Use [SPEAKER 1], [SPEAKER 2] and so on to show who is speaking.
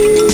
[SPEAKER 1] you.